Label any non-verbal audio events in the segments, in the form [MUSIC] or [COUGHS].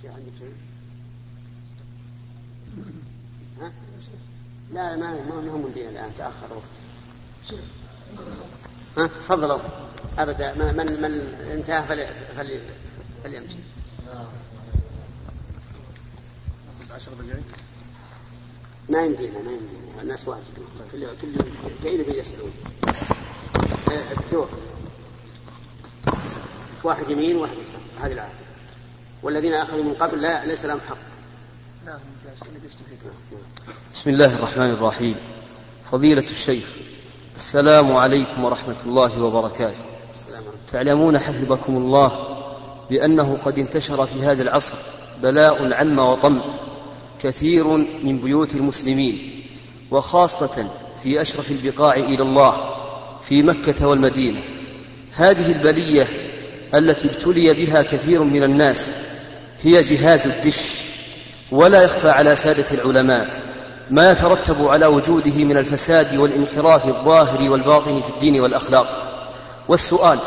شيء عندك شيء؟ ها؟ لا ما ما هو مدين الآن تأخر وقت. ها؟ تفضلوا أبدا. من من, من انتهى فلي فلي فليمشي. ما يمدينا ما يمدينا. الناس واجد. كل كل كل يسألون. الدور. واحد يمين وواحد يسار. هذه العادة. والذين أخذوا من قبل لا ليس لهم حق. نعم بسم الله الرحمن الرحيم. فضيلة الشيخ السلام عليكم ورحمة الله وبركاته. السلام عليكم. تعلمون حفظكم الله بأنه قد انتشر في هذا العصر بلاء عم وطم كثير من بيوت المسلمين وخاصة في أشرف البقاع إلى الله في مكة والمدينة. هذه البلية التي ابتلي بها كثير من الناس هي جهاز الدش ولا يخفى على سادة العلماء ما يترتب على وجوده من الفساد والانحراف الظاهر والباطن في الدين والأخلاق. والسؤال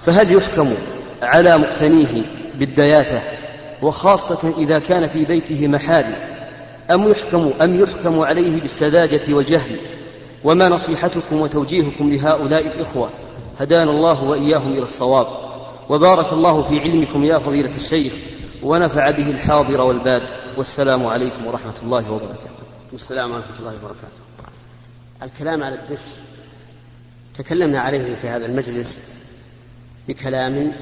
فهل يحكم على مقتنيه بالدياثة وخاصة إذا كان في بيته محارم أم يحكم أم يحكم عليه بالسذاجة والجهل؟ وما نصيحتكم وتوجيهكم لهؤلاء الإخوة؟ هدانا الله وإياهم إلى الصواب. وبارك الله في علمكم يا فضيلة الشيخ. ونفع به الحاضر والباد والسلام عليكم ورحمة الله وبركاته. السلام ورحمة الله وبركاته. الكلام على الدش تكلمنا عليه في هذا المجلس بكلام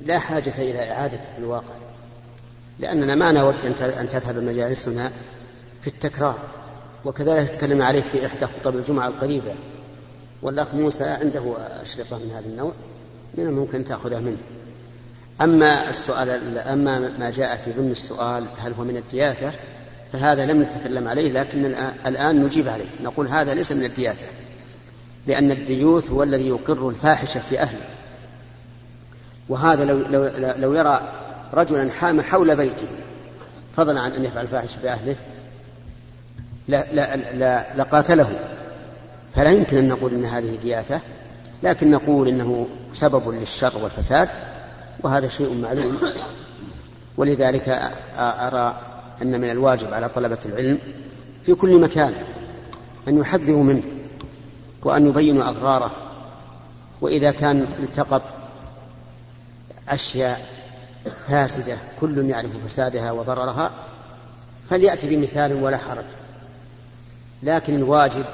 لا حاجة إلى إعادته في الواقع لأننا ما نود أن تذهب مجالسنا في التكرار. وكذلك تكلمنا عليه في إحدى خطب الجمعة القريبة. والأخ موسى عنده أشرطة من هذا النوع من الممكن تأخذها منه. أما السؤال أما ما جاء في ضمن السؤال هل هو من الدياثة فهذا لم نتكلم عليه لكن الآن نجيب عليه. نقول هذا ليس من الدياثة لأن الديوث هو الذي يقر الفاحشة في أهله. وهذا لو, لو, لو يرى رجلا حام حول بيته فضلا عن أن يفعل الفاحشة بأهله لا لا لا لقاتله. فلا يمكن أن نقول أن هذه دياثة لكن نقول إنه سبب للشر والفساد. وهذا شيء معلوم. ولذلك أرى أن من الواجب على طلبة العلم في كل مكان أن يحذروا منه وأن يبينوا أضراره. وإذا كان التقط أشياء فاسدة كل يعرف فسادها وضررها فليأتي بمثال ولا حرج. لكن الواجب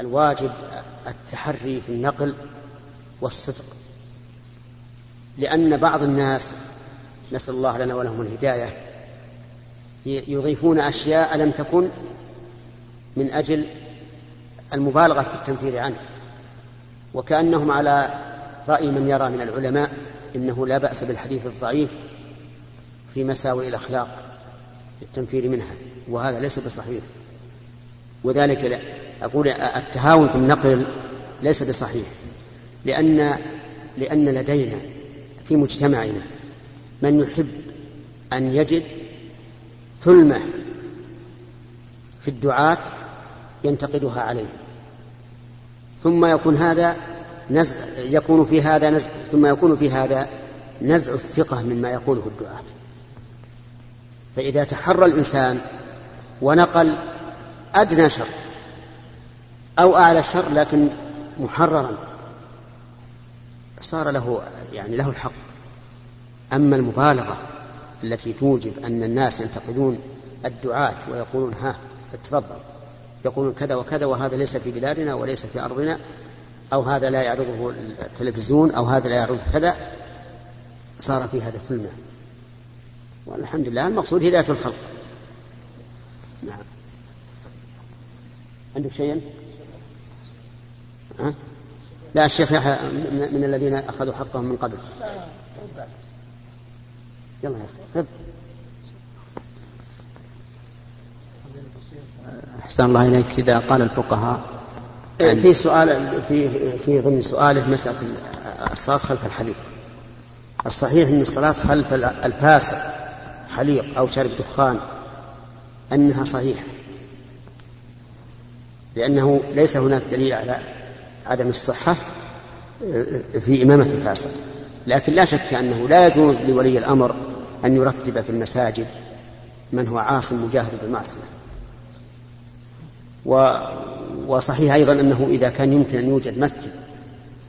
الواجب التحري في النقل والصدق. لأن بعض الناس نسأل الله لنا ولهم الهداية يضيفون أشياء لم تكن من أجل المبالغة في التنفير عنه. وكأنهم على رأي من يرى من العلماء إنه لا بأس بالحديث الضعيف في مساوئ الأخلاق التنفير منها وهذا ليس بصحيح. وذلك أقول التهاون في النقل ليس بصحيح لأن لأن لدينا في مجتمعنا. من يحب أن يجد ثلمة في الدعاة ينتقدها عليه. ثم يكون هذا نزع يكون في هذا نزع ثم يكون في هذا نزع الثقة مما يقوله الدعاة. فإذا تحرى الإنسان ونقل أدنى شر أو أعلى شر لكن محررا صار له يعني له الحق. أما المبالغة التي توجب أن الناس ينتقدون الدعاة ويقولون ها تفضل. يقولون كذا وكذا وهذا ليس في بلادنا وليس في أرضنا أو هذا لا يعرضه التلفزيون أو هذا لا يعرضه كذا. صار في هذا ثلمة والحمد لله المقصود هداية الخلق. نعم. عندك شيئا؟ ها؟ لا الشيخ يحيى من الذين أخذوا حقهم من قبل. يلا يا أخي خذ. أحسن الله إليك. إذا قال الفقهاء إيه، في سؤال في في ضمن سؤاله مسألة الصلاة خلف الحليق. الصحيح أن الصلاة خلف الفاسق حليق أو شارب دخان أنها صحيحة. لأنه ليس هناك دليل على عدم الصحة في إمامة الفاسق. لكن لا شك أنه لا يجوز لولي الأمر أن يرتب في المساجد من هو عاص مجاهد بالمعصية. و وصحيح أيضا أنه إذا كان يمكن أن يوجد مسجد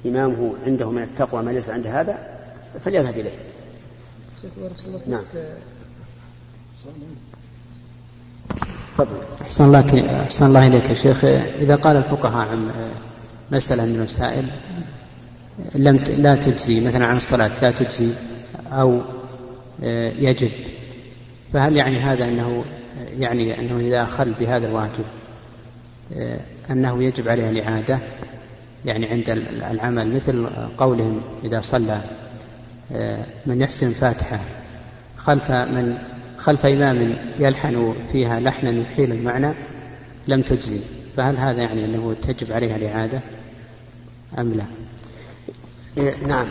إمامه عنده من التقوى ما ليس عند هذا فليذهب إليه. نعم. تفضل. أحسن الله أحسن الله إليك يا شيخ. إذا قال الفقهاء عن مسألة من المسائل لم لا تجزي مثلا عن الصلاة لا تجزي أو يجب. فهل يعني هذا أنه يعني أنه إذا أخل بهذا الواجب أنه يجب عليه الإعادة؟ يعني عند العمل مثل قولهم إذا صلى من يحسن الفاتحة خلف من خلف إمام يلحن فيها لحنا يحيل المعنى لم تجزي. فهل هذا يعني أنه تجب عليها الإعادة أم لا؟ إيه، نعم.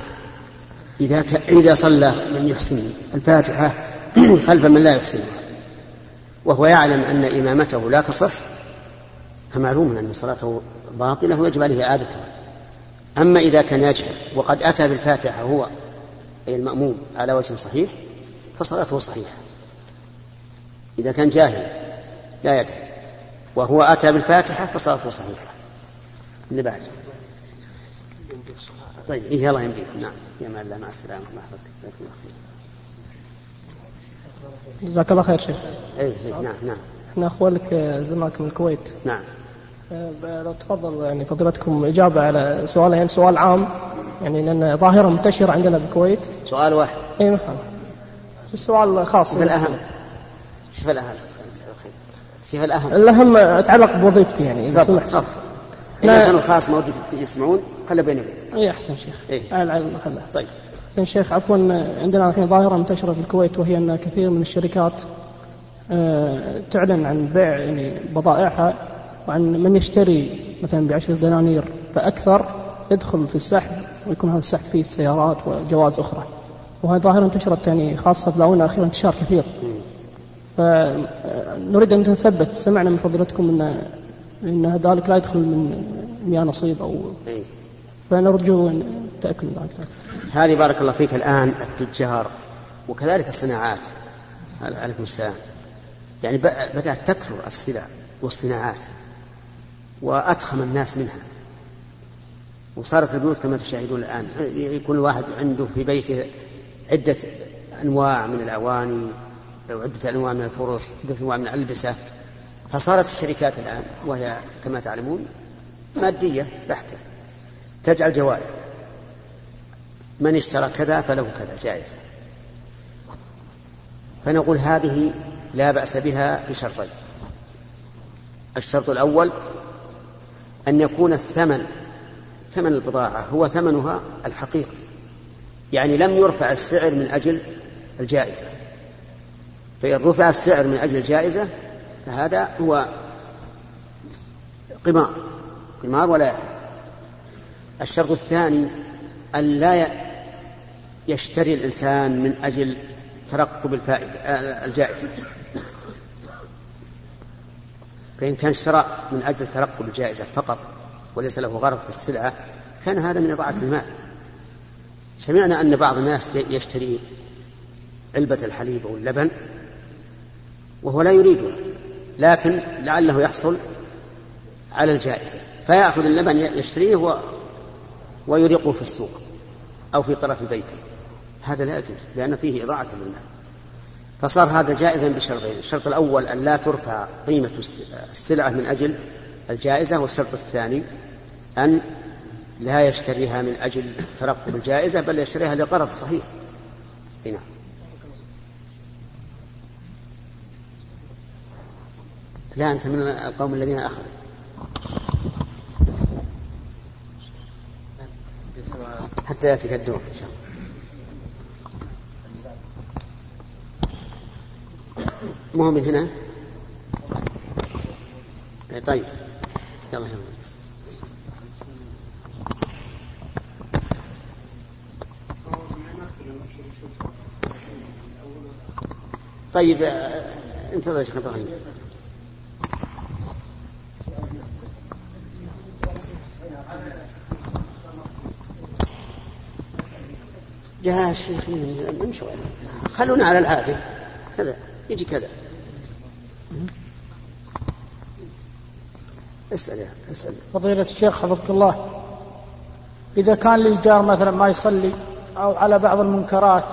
إذا ك... إذا صلى من يحسن الفاتحة [CLEARS THROAT] خلف من لا يحسنها وهو يعلم أن إمامته لا تصح فمعلوم أن صلاته باطلة ويجب عليه إعادتها. أما إذا كان يجهل وقد أتى بالفاتحة هو أي المأموم على وجه صحيح فصلاته صحيحة. إذا كان جاهل لا يدري وهو أتى بالفاتحة فصلاته صحيحة. اللي بعد. طيب إيه يلا يمديكم نعم. يا الله مع السلامة. الله يحفظك جزاك الله خير. جزاك الله خير شيخ. اي نعم نعم. إحنا اخوانك زملائك من الكويت. نعم. لو تفضل يعني فضيلتكم إجابة على سؤالين يعني سؤال عام. يعني لأن ظاهرة منتشرة عندنا بالكويت. سؤال واحد. اي مثلا السؤال خاص. شوف الأهم. شوف الاهم شوف الأهم. الاهم أتعلق بوظيفتي يعني إذا سمحت. تفضل. الانسان الخاص ما ودك يسمعون خلى بيني وبينك. اي أحسن شيخ. إيه؟ على خله طيب. زين شيخ عفوا عندنا الحين ظاهرة منتشرة في الكويت وهي أن كثير من الشركات آه، تعلن عن بيع يعني بضائعها وعن من يشتري مثلا بعشر دنانير فأكثر يدخل في السحب ويكون هذا السحب فيه سيارات وجواز أخرى. وهذه ظاهرة انتشرت يعني خاصة في الاونه الاخيره انتشار كثير. فنريد أن نثبت سمعنا من فضيلتكم ان إن ذلك لا يدخل من مياه نصيب أو إيه. فنرجو أن تأكلوا ذلك هذه بارك الله فيك الآن التجار وكذلك الصناعات. عليكم السلام. يعني بدأت تكثر السلع والصناعات وأتخم الناس منها. وصارت البيوت كما تشاهدون الآن يكون الواحد عنده في بيته عدة أنواع من الأواني عدة أنواع من الفرش عدة أنواع من الألبسة فصارت الشركات الآن وهي كما تعلمون مادية بحتة تجعل جوائز. من اشترى كذا فله كذا جائزة. فنقول هذه لا بأس بها بشرطين الشرط الأول أن يكون الثمن ثمن البضاعة هو ثمنها الحقيقي. يعني لم يرفع السعر من أجل الجائزة. فإن رفع السعر من أجل الجائزة فهذا هو قمار. قمار ولا الشرط الثاني أن لا يشتري الإنسان من أجل ترقب الفائدة الجائزة. فإن كان اشترى من أجل ترقب الجائزة فقط وليس له غرض في السلعة كان هذا من إضاعة المال. سمعنا أن بعض الناس يشتري علبة الحليب أو اللبن وهو لا يريدها لكن لعله يحصل على الجائزة. فيأخذ اللبن يشتريه و... ويريقه في السوق أو في طرف بيته. هذا لا يجوز لأن فيه إضاعة للمال فصار هذا جائزا بشرطين. الشرط الأول أن لا ترفع قيمة السلعة من أجل الجائزة والشرط الثاني أن لا يشتريها من أجل ترقب الجائزة بل يشتريها لغرض صحيح. نعم. لا أنت من القوم الذين أخذوا حتى يأتيك الدور إن شاء الله. مو من هنا؟ إيه، طيب. يلا يلا. طيب آه، انتظر شيخ إبراهيم. يا شيخ نمشوا خلونا على العادة. كذا يجي كذا. اسأل يا اسأل. فضيلة الشيخ حفظك الله. إذا كان لي جار مثلا ما يصلي أو على بعض المنكرات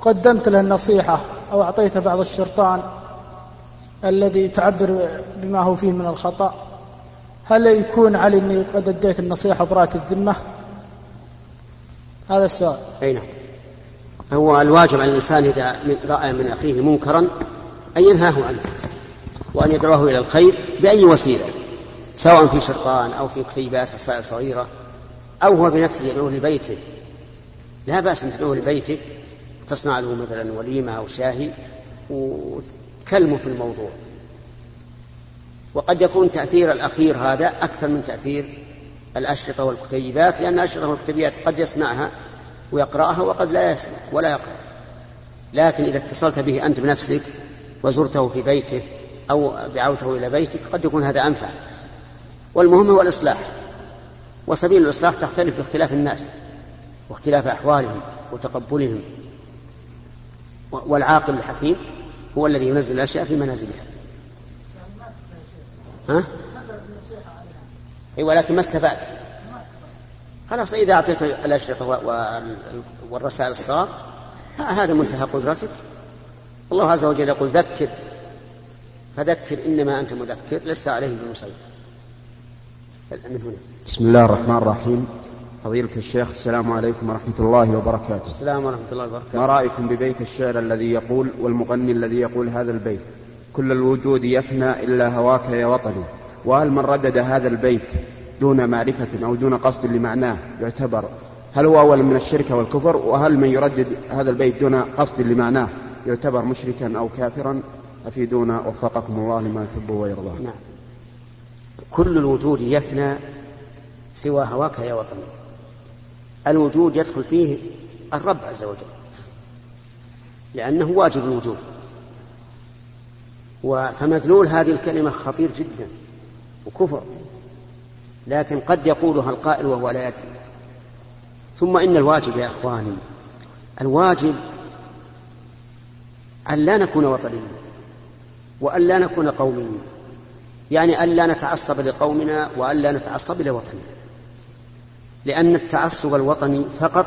قدمت له النصيحة أو أعطيته بعض الشرطان الذي تعبر بما هو فيه من الخطأ هل يكون علي أني قد أديت النصيحة براءة الذمة؟ هذا السؤال. أي نعم. هو الواجب على الإنسان إذا رأى من أخيه منكرا أن ينهاه عنه وأن يدعوه إلى الخير بأي وسيلة؟ سواء في شرطان أو في كتيبات رسائل صغيرة أو هو بنفسه يدعوه لبيته. لا بأس أن تدعوه لبيتك تصنع له مثلا وليمة أو شاهي وتكلمه في الموضوع. وقد يكون تأثير الأخير هذا أكثر من تأثير الأشرطة والكتيبات لأن الأشرطة والكتيبات قد يسمعها ويقرأها وقد لا يسمع ولا يقرأ. لكن إذا اتصلت به أنت بنفسك وزرته في بيته أو دعوته إلى بيتك قد يكون هذا أنفع. والمهم هو الإصلاح. وسبيل الإصلاح تختلف باختلاف الناس واختلاف أحوالهم وتقبلهم. والعاقل الحكيم هو الذي ينزل الأشياء في منازلها. ها؟ أي ولكن ما استفاد. خلاص إذا أعطيت الأشرطة والرسائل الصغار هذا منتهى قدرتك. الله عز وجل يقول ذكر. فذكر إنما أنت مذكر لست عليهم بمسيطر. من هنا. بسم الله الرحمن الرحيم. فضيلة الشيخ السلام عليكم ورحمة الله وبركاته. السلام ورحمة الله وبركاته. ما رأيكم ببيت الشعر الذي يقول والمغني الذي يقول هذا البيت؟ كل الوجود يفنى إلا هواك يا وطني. وهل من ردد هذا البيت دون معرفة أو دون قصد لمعناه يعتبر هل هو أول من الشرك والكفر؟ وهل من يردد هذا البيت دون قصد لمعناه يعتبر مشركا أو كافرا؟ أفيدونا وفقكم الله لما يحبه ويرضاه نعم. كل الوجود يفنى سوى هواك يا وطني. الوجود يدخل فيه الرب عز وجل لأنه واجب الوجود. فمدلول هذه الكلمة خطير جدا. وكفر. لكن قد يقولها القائل وهو لا يدري. ثم إن الواجب يا إخواني الواجب أن لا نكون وطنيين وأن لا نكون قوميين. يعني أن لا نتعصب لقومنا وأن لا نتعصب لوطننا. لأن التعصب الوطني فقط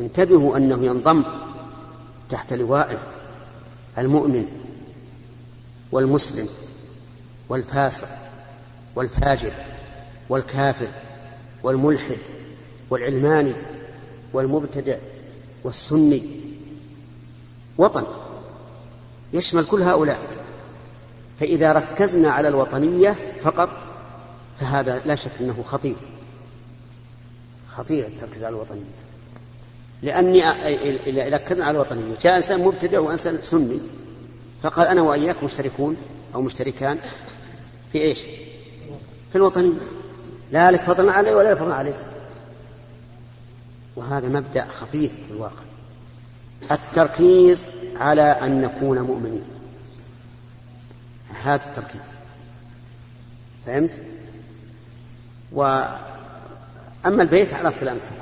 انتبهوا أنه ينضم تحت لوائه المؤمن والمسلم والفاسق. والفاجر والكافر والملحد والعلماني والمبتدع والسني. وطن. يشمل كل هؤلاء. فإذا ركزنا على الوطنية فقط فهذا لا شك أنه خطير. خطير التركيز على الوطنية. لأني إذا ركزنا على الوطنية جاء إنسان مبتدع وإنسان سني فقال أنا وإياك مشتركون أو مشتركان في إيش؟ في الوطنية لا لك فضل علي ولا فضل عليه. وهذا مبدأ خطير في الواقع. التركيز على أن نكون مؤمنين. هذا التركيز. فهمت؟ وأما البيت عرفت الآن الحكم.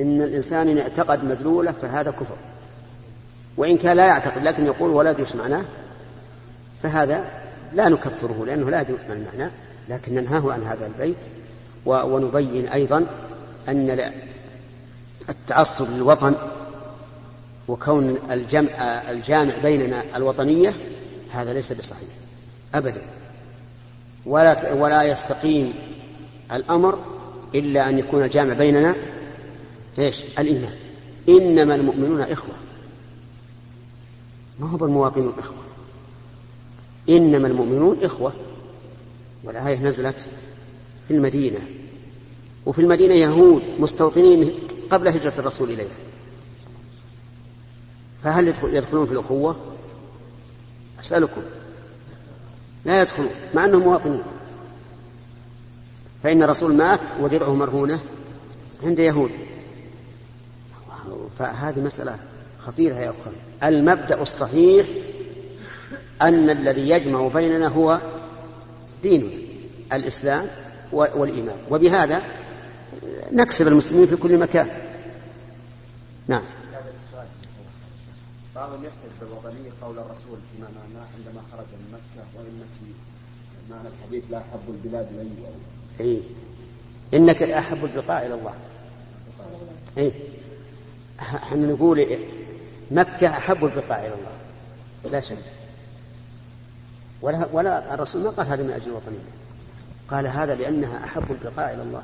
إن الإنسان إن اعتقد مدلوله فهذا كفر. وإن كان لا يعتقد لكن يقول ولا يدرس معناه فهذا لا نكفره لأنه لا يدرك المعنى. لكن ننهاه عن هذا البيت ونبين أيضا أن التعصب للوطن وكون الجمع الجامع بيننا الوطنية هذا ليس بصحيح أبدا. ولا ولا يستقيم الأمر إلا أن يكون الجامع بيننا إيش؟ الإيمان. إنما المؤمنون إخوة. ما هو المواطنون إخوة؟ إنما المؤمنون إخوة. والآية نزلت في المدينة. وفي المدينة يهود مستوطنين قبل هجرة الرسول إليها. فهل يدخلون في الأخوة؟ أسألكم. لا يدخلون مع أنهم مواطنون. فإن الرسول مات ودرعه مرهونة عند يهود. فهذه مسألة خطيرة يا أخوان. المبدأ الصحيح أن الذي يجمع بيننا هو ديننا الإسلام والإيمان. وبهذا نكسب المسلمين في كل مكان. نعم. بعضهم يحتج بالوطنية قول الرسول فيما معناه عندما خرج من مكة وإن في معنى الحديث لا أحب البلاد إلي إيه. إنك أحب البقاع إلى الله. إيه. إحنا نقول مكة أحب البقاع إلى الله. لا شك. ولا, ولا الرسول ما قال هذا من أجل الوطنية قال هذا لأنها أحب البقاع إلى الله.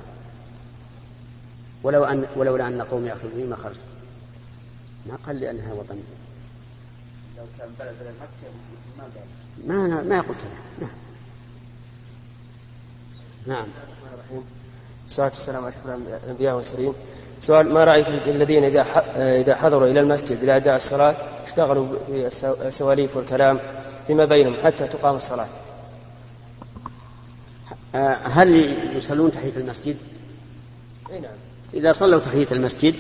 ولو أن ولولا أن قومي يخرجوني ما خرجت. ما قال لأنها وطنية لو كان بلد مكة ما قال. ما ما يقول كذا نعم. نعم. الصلاة والسلام على أشرف الأنبياء والمرسلين. سؤال ما رأيكم الذين إذا إذا حضروا إلى المسجد لأداء الصلاة اشتغلوا بالسواليف والكلام فيما بينهم حتى تقام الصلاة. آه، هل يصلون تحية المسجد؟ أي نعم. إذا صلوا تحية المسجد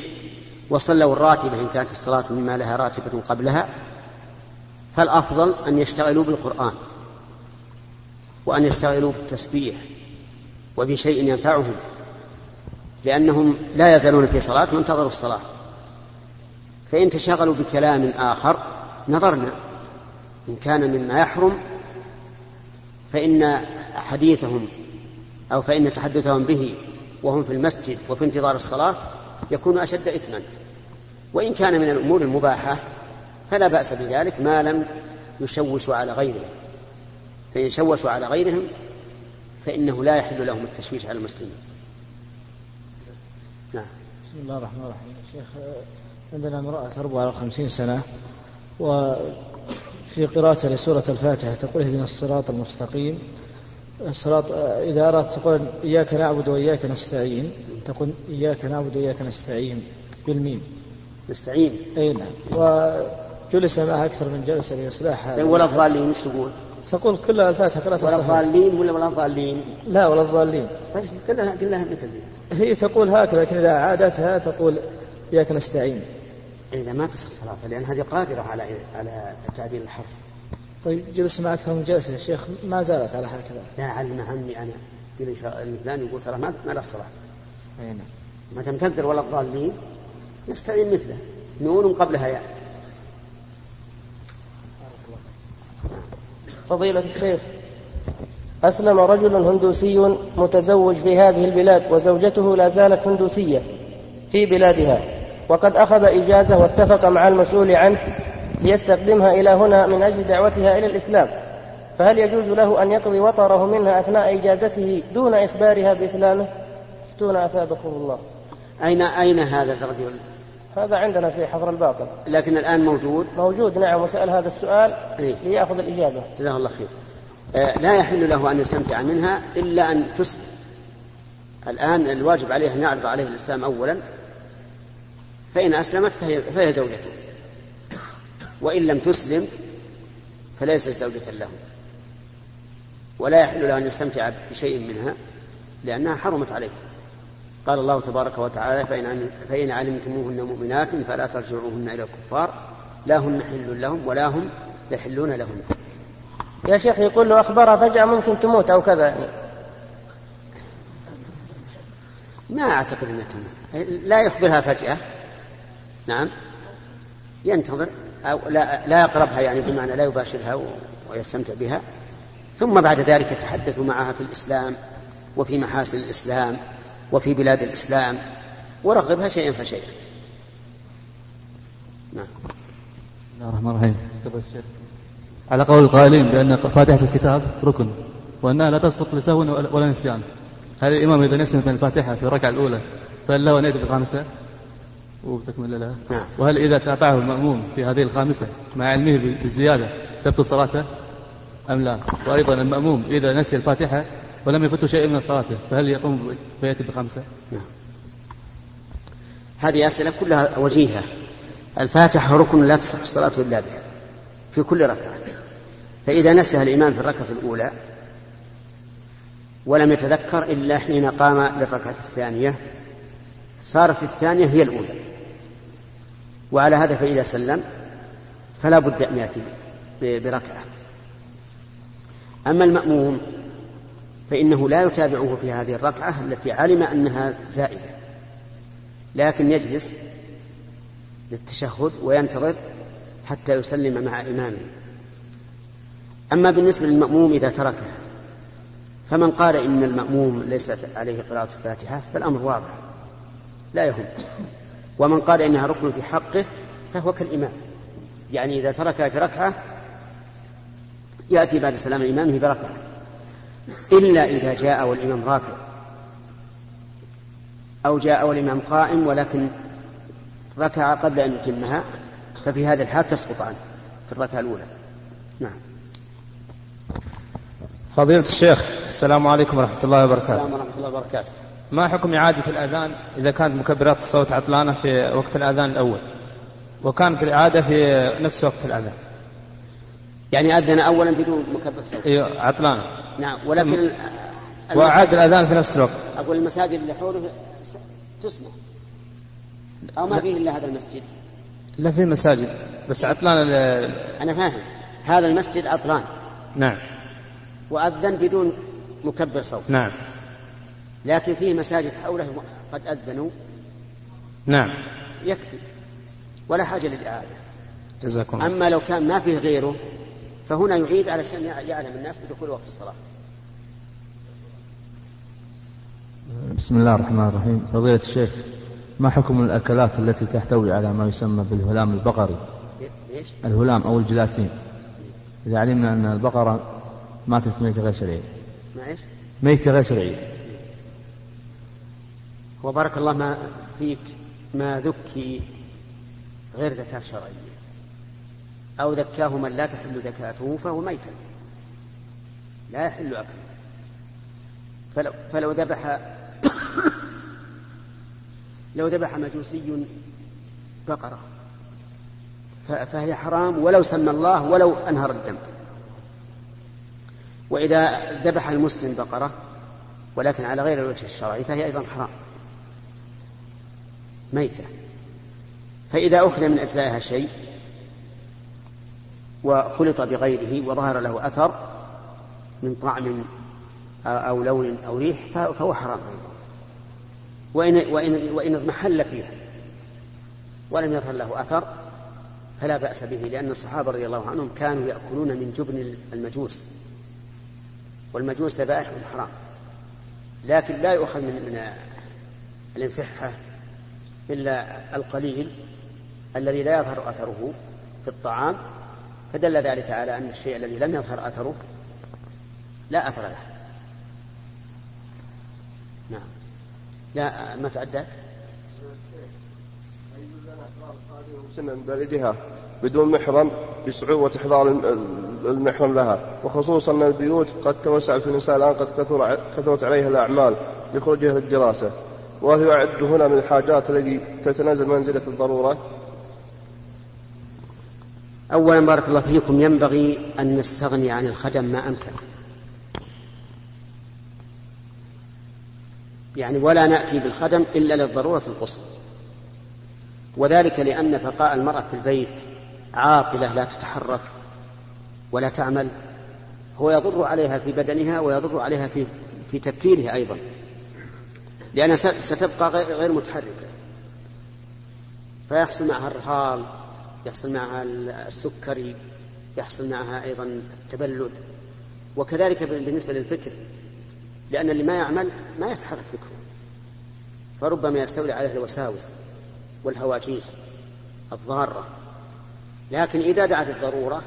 وصلوا الراتبة إن كانت الصلاة مما لها راتبة قبلها فالأفضل أن يشتغلوا بالقرآن وأن يشتغلوا بالتسبيح وبشيء ينفعهم لأنهم لا يزالون في صلاة وانتظروا الصلاة. فإن تشغلوا بكلام آخر نظرنا. إن كان مما يحرم فإن حديثهم أو فإن تحدثهم به وهم في المسجد وفي انتظار الصلاة يكون أشد إثما. وإن كان من الأمور المباحة فلا بأس بذلك ما لم يشوشوا على غيرهم. فإن شوشوا على غيرهم فإنه لا يحل لهم التشويش على المسلمين. نعم. بسم الله الرحمن الرحيم. شيخ عندنا امرأة تربو على خمسين سنة وفي قراءة لسورة الفاتحة تقول اهدنا الصراط المستقيم. الصراط إذا أردت تقول إياك نعبد وإياك نستعين تقول إياك نعبد وإياك نستعين بالميم. نستعين. أي نعم. وجلس معها أكثر من جلسة لإصلاح هذا طيب، ولا الضالين وش تقول؟ تقول كلها الفاتحة قراءة ولا الضالين ولا ولا الضالين؟ لا ولا الضالين. طيب كلها كلها مثل. هي تقول هكذا لكن إذا عادتها تقول إياك نستعين. إذا ما تصح صلاتها لأن هذه قادرة على على تعديل الحرف. طيب جلس مع أكثر من جلسة يا شيخ ما زالت على هكذا. لا علم عني أنا يقول فلان يقول ترى ما ما له الصلاة أي نعم. ما دام تقدر ولا الضالين نستعين مثله. نون قبلها ياء. فضيلة الشيخ أسلم رجل هندوسي متزوج في هذه البلاد وزوجته لا زالت هندوسية في بلادها. وقد أخذ إجازة واتفق مع المسؤول عنه ليستخدمها إلى هنا من أجل دعوتها إلى الإسلام. فهل يجوز له أن يقضي وطره منها أثناء إجازته دون إخبارها بإسلامه؟ افتون أثابكم الله. أين أين هذا الرجل؟ هذا عندنا في حفر الباطن لكن الآن موجود؟ موجود نعم وسأل هذا السؤال إيه؟ ليأخذ الإجابة جزاه الله خير. آه لا يحل له أن يستمتع منها إلا أن تسلم. الآن الواجب عليه أن يعرض عليه الإسلام أولا فإن أسلمت فهي, فهي زوجته وإن لم تسلم فليست زوجة له ولا يحل له أن يستمتع بشيء منها لأنها حرمت عليه قال الله تبارك وتعالى فإن, فإن علمتموهن مؤمنات فلا ترجعوهن إلى الكفار. لا هن حل لهم ولا هم يحلون لهن. يا شيخ يقول له أخبارها فجأة ممكن تموت أو كذا. يعني ما أعتقد أنها تموت. لا يخبرها فجأة. نعم. ينتظر. أو لا, لا يقربها يعني بمعنى لا يباشرها ويستمتع بها. ثم بعد ذلك يتحدث معها في الإسلام وفي محاسن الإسلام وفي بلاد الإسلام ورغبها شيئا فشيئا. نعم. بسم الله الرحمن الرحيم. على قول القائلين بأن فاتحة الكتاب ركن وأنها لا تسقط لسهو ولا نسيان. هل الإمام إذا نسي من الفاتحة في الركعة الأولى فهل له أن يأتي بالخامسة وتكمل لها. نعم. وهل إذا تابعه المأموم في هذه الخامسة مع علمه بالزيادة تبطل صلاته؟ أم لا؟ وأيضا المأموم إذا نسي الفاتحة ولم يفته شيء من صلاته فهل يقوم فيأتي بخمسة نعم. هذه أسئلة كلها وجيهة. الفاتحة ركن لا تصح الصلاة إلا بها في كل ركعة. فإذا نسيها الإمام في الركعة الأولى ولم يتذكر إلا حين قام للركعة الثانية صارت الثانية هي الأولى. وعلى هذا فإذا سلم فلا بد أن يأتي بركعة. أما المأموم فإنه لا يتابعه في هذه الركعة التي علم أنها زائدة لكن يجلس للتشهد وينتظر حتى يسلم مع إمامه. أما بالنسبة للمأموم إذا تركه فمن قال إن المأموم ليست عليه قراءة الفاتحة فالأمر واضح لا يهم. ومن قال إنها ركن في حقه فهو كالإمام. يعني إذا تركها في ركعة يأتي بعد سلام إمامه بركعة إلا إذا جاء والإمام راكع. أو جاء والإمام قائم ولكن ركع قبل أن يتمها ففي هذه الحال تسقط عنه في الركعة الأولى. نعم. فضيلة الشيخ السلام عليكم ورحمة الله وبركاته. السلام ورحمة الله وبركاته. ما حكم إعادة الأذان إذا كانت مكبرات الصوت عطلانة في وقت الأذان الأول؟ وكانت الإعادة في نفس وقت الأذان. يعني أذن أولا بدون مكبر صوت. أيوة عطلانة. نعم ولكن وأعاد الأذان في نفس الوقت. أقول المساجد اللي حوله تسمع. أو ما فيه إلا هذا المسجد. لا في مساجد بس عطلان أنا فاهم. هذا المسجد عطلان. نعم. وأذن بدون مكبر صوت. نعم. لكن فيه مساجد حوله قد أذنوا. نعم. يكفي. ولا حاجة للإعادة. جزاكم الله. أما لو كان ما فيه غيره فهنا يعيد علشان يعلم الناس بدخول وقت الصلاة. بسم الله الرحمن الرحيم. فضيلة الشيخ ما حكم الأكلات التي تحتوي على ما يسمى بالهلام البقري؟ ليش؟ الهلام أو الجيلاتين إذا علمنا أن البقرة ماتت ميتة غير شرعية. ما إيش؟ ميتة غير شرعية. وبارك الله ما فيك ما ذكي غير ذكاة شرعية أو ذكاه من لا تحل ذكاته فهو ميتا لا يحل أكله فلو, فلو ذبح [COUGHS] لو ذبح مجوسي بقرة. فهي حرام ولو سمى الله ولو أنهر الدم. وإذا ذبح المسلم بقرة ولكن على غير الوجه الشرعي فهي أيضا حرام. ميتة. فإذا أخذ من أجزائها شيء وخلط بغيره وظهر له أثر من طعم أو لون أو ريح فهو حرام أيضا. وإن, وإن, وإن اضمحل فيها ولم يظهر له أثر فلا بأس به لأن الصحابة رضي الله عنهم كانوا يأكلون من جبن المجوس. والمجوس ذبائحهم حرام. لكن لا يؤخذ من من الانفحة إلا القليل الذي لا يظهر أثره في الطعام فدل ذلك على أن الشيء الذي لم يظهر أثره لا أثر له. نعم. لا ما تعدى؟ سنة من بلدها بدون محرم بصعوبة إحضار المحرم لها. وخصوصا أن البيوت قد توسع في النساء الآن قد كثر كثرت عليها الأعمال لخروجها للدراسة. وهل يعد هنا من الحاجات التي تتنازل منزلة الضرورة. أولا بارك الله فيكم ينبغي أن نستغني عن الخدم ما أمكن. يعني ولا نأتي بالخدم إلا للضرورة القصوى. وذلك لأن بقاء المرأة في البيت عاطلة لا تتحرك ولا تعمل هو يضر عليها في بدنها ويضر عليها في في تفكيرها أيضا. لأنها ستبقى غير متحركة. فيحصل معها الرهال يحصل معها السكري يحصل معها أيضا التبلد. وكذلك بالنسبة للفكر لأن اللي ما يعمل ما يتحرك فكره فربما يستولي عليه الوساوس والهواجيس الضارة. لكن إذا دعت الضرورة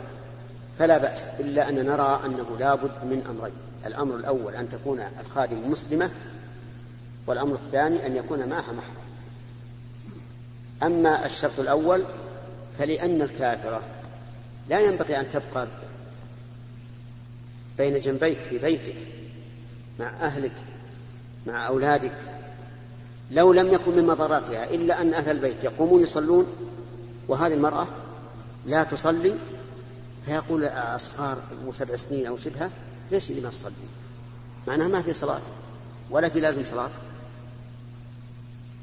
فلا بأس إلا أن نرى أنه لابد من أمرين. الأمر الأول أن تكون الخادم مسلمة والأمر الثاني أن يكون معها محرم أما الشرط الأول فلأن الكافرة لا ينبغي أن تبقى بين جنبيك في بيتك مع أهلك مع أولادك لو لم يكن من مضراتها إلا أن أهل البيت يقومون يصلون وهذه المرأة لا تصلي فيقول الصغار سبع سنين أو شبهة ليش اللي ما تصلي معناها ما في صلاة ولا في لازم صلاة.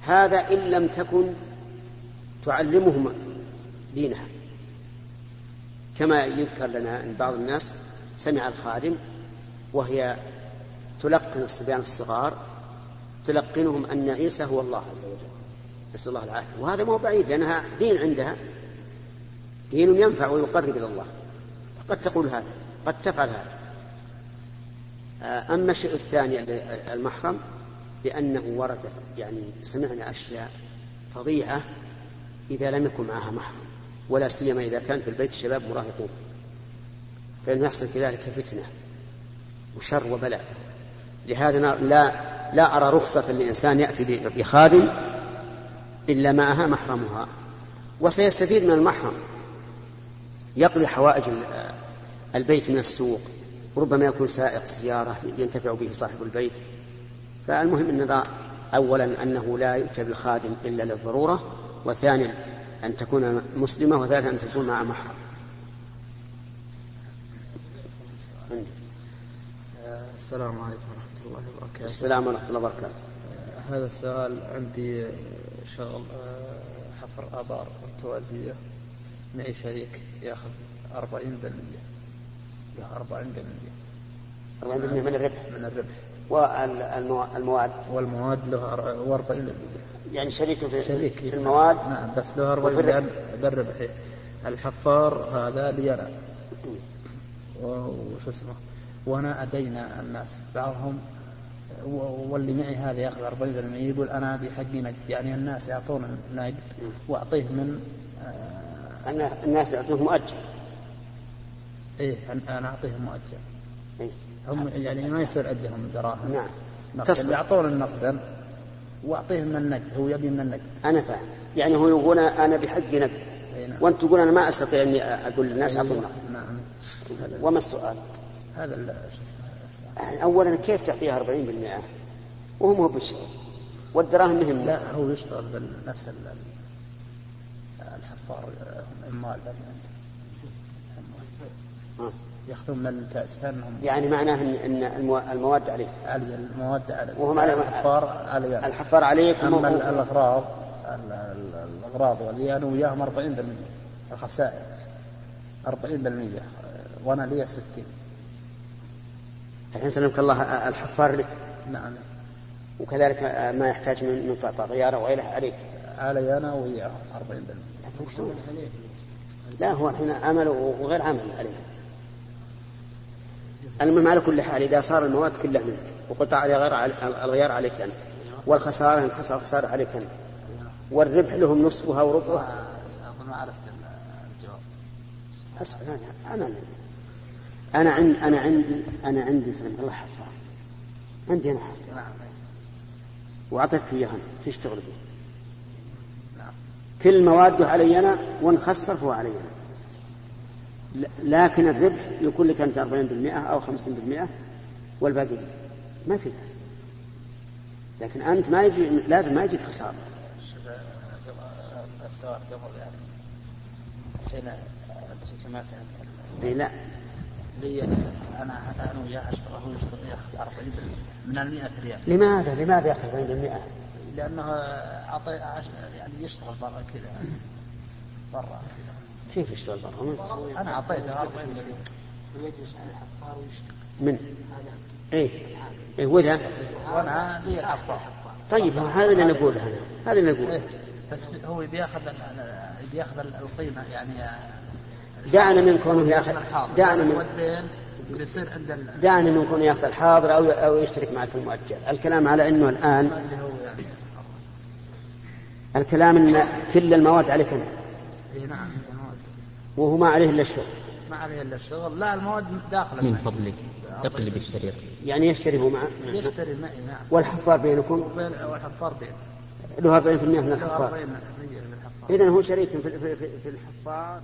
هذا إن لم تكن تعلمهم دينها. كما يذكر لنا أن بعض الناس سمع الخادم وهي تلقن الصبيان الصغار تلقنهم أن عيسى هو الله عز وجل. نسأل الله العافية. وهذا ما هو بعيد لأنها دين عندها. دين ينفع ويقرب إلى الله. قد تقول هذا قد تفعل هذا. أما الشيء الثاني المحرم لأنه ورد يعني سمعنا أشياء فظيعة إذا لم يكن معها محرم ولا سيما إذا كان في البيت الشباب مراهقون. فإنه يحصل كذلك فتنة وشر وبلاء. لهذا لا لا أرى رخصة للإنسان يأتي بخادم إلا معها محرمها. وسيستفيد من المحرم. يقضي حوائج البيت من السوق. ربما يكون سائق سيارة ينتفع به صاحب البيت. فالمهم أن أولا أنه لا يؤتى بالخادم إلا للضرورة وثانيا أن تكون مسلمة وثالثا أن تكون مع محرم. السلام عليكم ورحمة الله وبركاته. السلام ورحمة الله وبركاته. هذا السؤال عندي شغل حفر آبار متوازية معي شريك يأخذ 40% له 40% 40% من الربح. من الربح. والمواد؟ والمواد له 40% يعني شريك في, شريك. في المواد؟ نعم بس له 40% بالربح الحفار هذا لي أنا وش اسمه؟ وأنا أدينا الناس. بعضهم واللي معي هذا ياخذ 40% يقول أنا بحقي نقد. يعني الناس يعطون نقد وأعطيه من آه الناس يعطوه مؤجل. إيه أنا اعطيهم مؤجل. إيه؟ هم يعني ما يصير عندهم دراهم. نعم. تصل يعطون النقدا وأعطيهم من النقد هو يبي من النقد أنا فاهم. يعني هو يقول أنا بحقي نقد. نعم. وأنت تقول أنا ما أستطيع إني أقول للناس اعطوا نعم. نعم. وما السؤال؟ هذا يعني اولا كيف تعطيها 40% وهو مو بالشغل والدراهم مهم. لا هو يشتغل بنفس الحفار عمال آه. ياخذون من كانهم يعني معناه ان المواد عليه. علي المواد علي. وهم على الحفار علي. الحفار عليك أما الأغراض الأغراض واللي أنا وياهم 40% الخسائر 40% وأنا لي 60 الحين سلمك الله الحفار لك. نعم. وكذلك ما يحتاج من من قطع غيار وغيره عليك. علي أنا وياه 40% لا هو الحين عمل وغير عمل عليه. المهم على كل حال إذا صار المواد كلها منك وقطع الغيار عليك أنت والخسارة إن حصل خسارة عليك أنت والربح لهم نصفها وربعها أظن ما عرفت الجواب أسف أنا أنا أنا عندي أنا عندي أنا عندي سلم الله حفاظ عندي أنا نعم وأعطيتك إياها تشتغل به كل مواده علي أنا وإن خسر فهو علي أنا. لكن الربح يكون لك أنت 40% أو 50% والباقي ما في بأس. لكن أنت ما يجي لازم ما يجيك خسارة السؤال قبل يعني. الحين أنت ما فهمت. إي لا. لي أنا أنا وياه اشتغل هو يشتغل يأخذ 40% من ال 100 ريال. لماذا؟ لماذا يأخذ 40%؟ لأنه اعطي يعني يشتغل برا كذا. برا كذا. كيف يشتغل برا؟ أنا أعطيته 40% ويجلس على الحفار ويشتغل. من؟ هذا اي اي وذا وأنا لي الحفار طيب هذا اللي نقوله أنا. هذا اللي نقوله. بس هو بياخذ بياخذ القيمة يعني دعنا من كونه يأخذ دعنا من بيصير عند دعنا من كونه يأخذ الحاضر أو أو يشترك معك في المؤجل، الكلام على إنه الان الكلام إن كل المواد عليك انت. اي نعم. وهو ما عليه إلا الشغل. ما عليه إلا الشغل، لا المواد داخله من فضلك اقلب الشريط. يعني يشتري هو مع يشتري معي نعم. والحفار بينكم؟ والحفار بين. له 40% من الحفار. 40% من الحفار. إذا هو شريك في في في الحفار